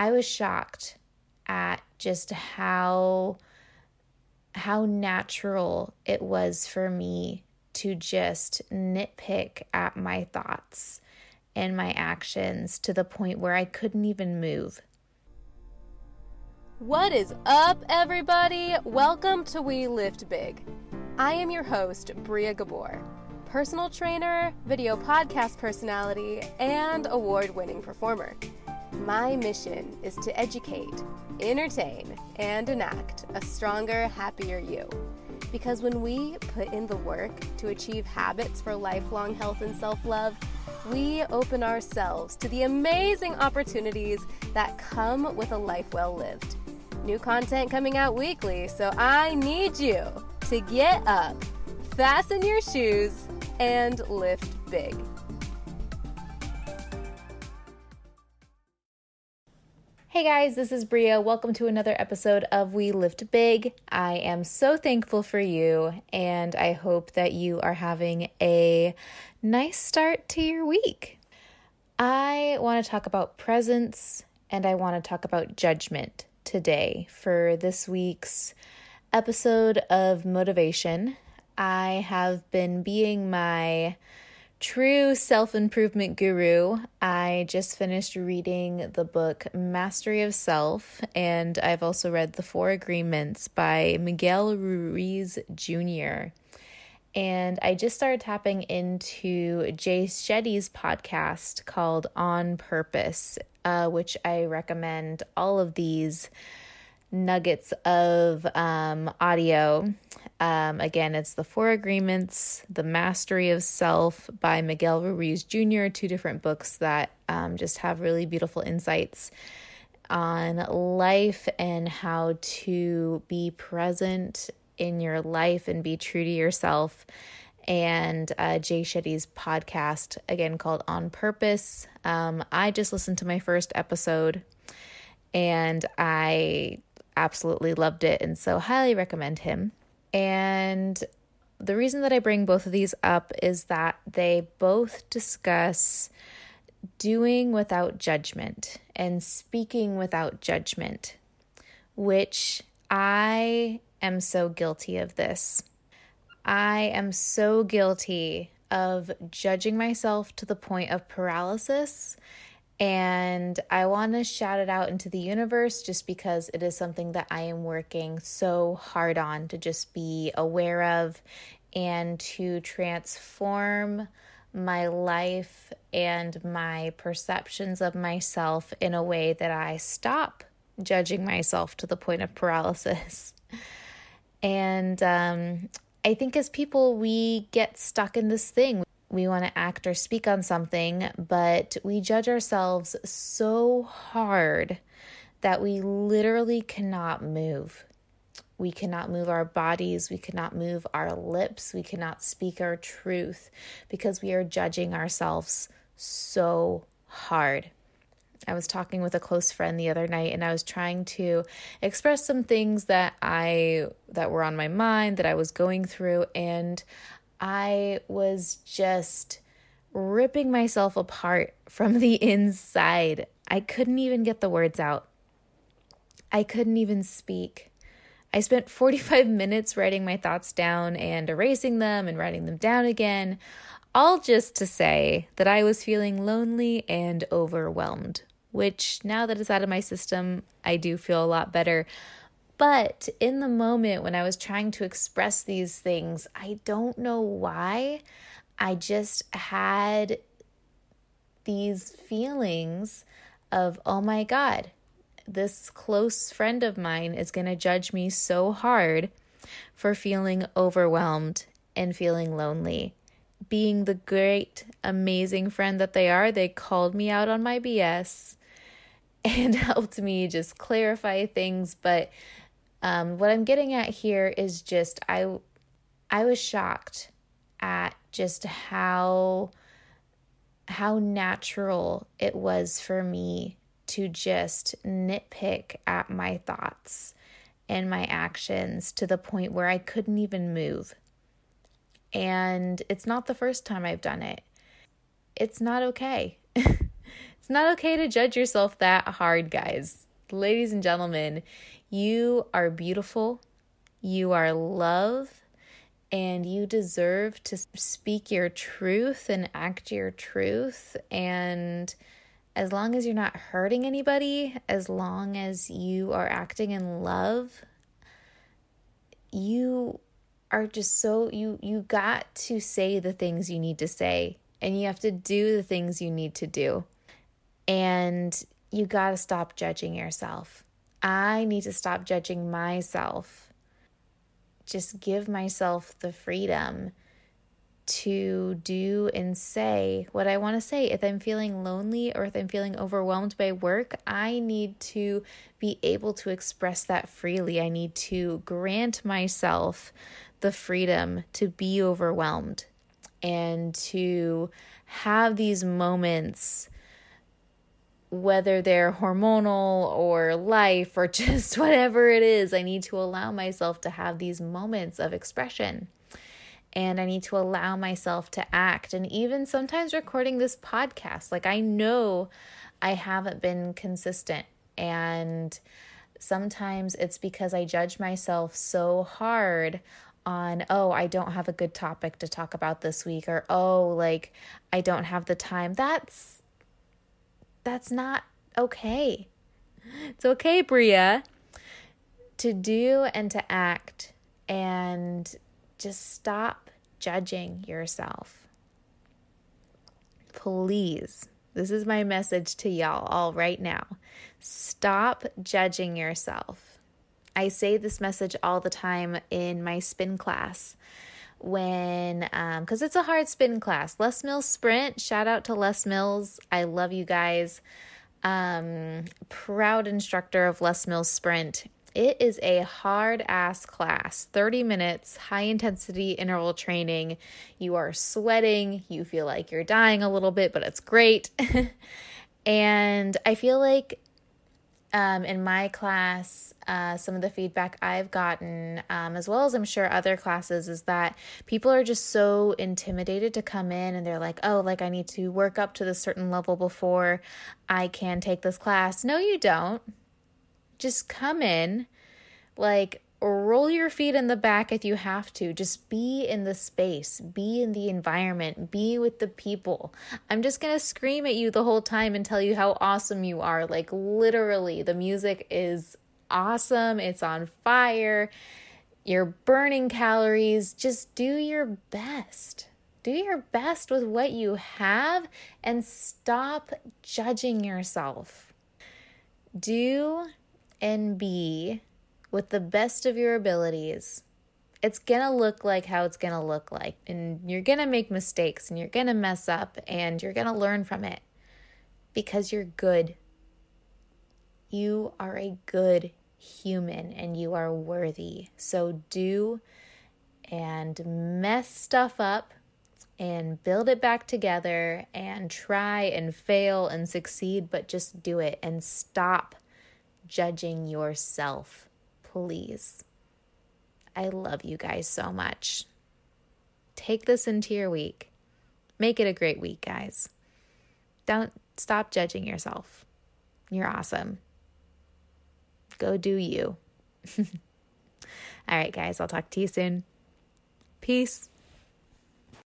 I was shocked at just how how natural it was for me to just nitpick at my thoughts and my actions to the point where I couldn't even move. What is up, everybody? Welcome to We Lift Big. I am your host, Bria Gabor, personal trainer, video podcast personality, and award winning performer. My mission is to educate, entertain, and enact a stronger, happier you. Because when we put in the work to achieve habits for lifelong health and self love, we open ourselves to the amazing opportunities that come with a life well lived. New content coming out weekly, so I need you to get up, fasten your shoes, and lift big. Hey guys, this is Bria. Welcome to another episode of We Lift Big. I am so thankful for you, and I hope that you are having a nice start to your week. I want to talk about presence and I want to talk about judgment today for this week's episode of Motivation. I have been being my true self improvement guru. I just finished reading the book Mastery of Self, and I've also read The Four Agreements by Miguel Ruiz Jr. And I just started tapping into Jay Shetty's podcast called On Purpose, uh, which I recommend all of these nuggets of um, audio. Um, again, it's The Four Agreements, The Mastery of Self by Miguel Ruiz Jr., two different books that um, just have really beautiful insights on life and how to be present in your life and be true to yourself. And uh, Jay Shetty's podcast, again called On Purpose. Um, I just listened to my first episode and I absolutely loved it and so highly recommend him. And the reason that I bring both of these up is that they both discuss doing without judgment and speaking without judgment, which I am so guilty of this. I am so guilty of judging myself to the point of paralysis and I want to shout it out into the universe just because it is something that I am working so hard on to just be aware of and to transform my life and my perceptions of myself in a way that I stop judging myself to the point of paralysis. And um, I think as people, we get stuck in this thing we want to act or speak on something, but we judge ourselves so hard that we literally cannot move. We cannot move our bodies, we cannot move our lips, we cannot speak our truth because we are judging ourselves so hard. I was talking with a close friend the other night and I was trying to express some things that I that were on my mind that I was going through and I was just ripping myself apart from the inside. I couldn't even get the words out. I couldn't even speak. I spent 45 minutes writing my thoughts down and erasing them and writing them down again, all just to say that I was feeling lonely and overwhelmed, which now that it's out of my system, I do feel a lot better. But in the moment when I was trying to express these things, I don't know why. I just had these feelings of, oh my God, this close friend of mine is going to judge me so hard for feeling overwhelmed and feeling lonely. Being the great, amazing friend that they are, they called me out on my BS and helped me just clarify things. But um, what I'm getting at here is just I I was shocked at just how how natural it was for me to just nitpick at my thoughts and my actions to the point where I couldn't even move. And it's not the first time I've done it. It's not okay. it's not okay to judge yourself that hard, guys. Ladies and gentlemen, you are beautiful, you are love, and you deserve to speak your truth and act your truth. And as long as you're not hurting anybody, as long as you are acting in love, you are just so you you got to say the things you need to say and you have to do the things you need to do. And you got to stop judging yourself. I need to stop judging myself. Just give myself the freedom to do and say what I want to say. If I'm feeling lonely or if I'm feeling overwhelmed by work, I need to be able to express that freely. I need to grant myself the freedom to be overwhelmed and to have these moments whether they're hormonal or life or just whatever it is, I need to allow myself to have these moments of expression. And I need to allow myself to act. And even sometimes recording this podcast, like I know I haven't been consistent. And sometimes it's because I judge myself so hard on, oh, I don't have a good topic to talk about this week, or oh, like I don't have the time. That's that's not okay. It's okay, Bria, to do and to act and just stop judging yourself. Please, this is my message to y'all all right now. Stop judging yourself. I say this message all the time in my spin class when um because um, it's a hard spin class. Les mills sprint shout out to les mills. I love you guys. Um, proud instructor of les mills sprint. It is a hard ass class. 30 minutes high intensity interval training. You are sweating. You feel like you're dying a little bit but it's great. And i feel like um, in my class, uh, some of the feedback I've gotten, um, as well as I'm sure other classes, is that people are just so intimidated to come in and they're like, oh, like I need to work up to this certain level before I can take this class. No, you don't. Just come in. Like, roll your feet in the back if you have to. Just be in the space, be in the environment, be with the people. I'm just going to scream at you the whole time and tell you how awesome you are. Like, literally, the music is awesome, it's on fire. You're burning calories. Just do your best. Do your best with what you have and stop judging yourself. Do and be with the best of your abilities, it's going to look like how it's going to look like. And you're going to make mistakes and you're going to mess up and you're going to learn from it because you're good. You are a good human and you are worthy. So do and mess stuff up and build it back together and try and fail and succeed, but just do it and stop judging yourself please. I love you guys so much. Take this into your week. Make it a great week, guys. Don't stop judging yourself. You're awesome. Go do you. All right, guys, I'll talk to you soon. Peace.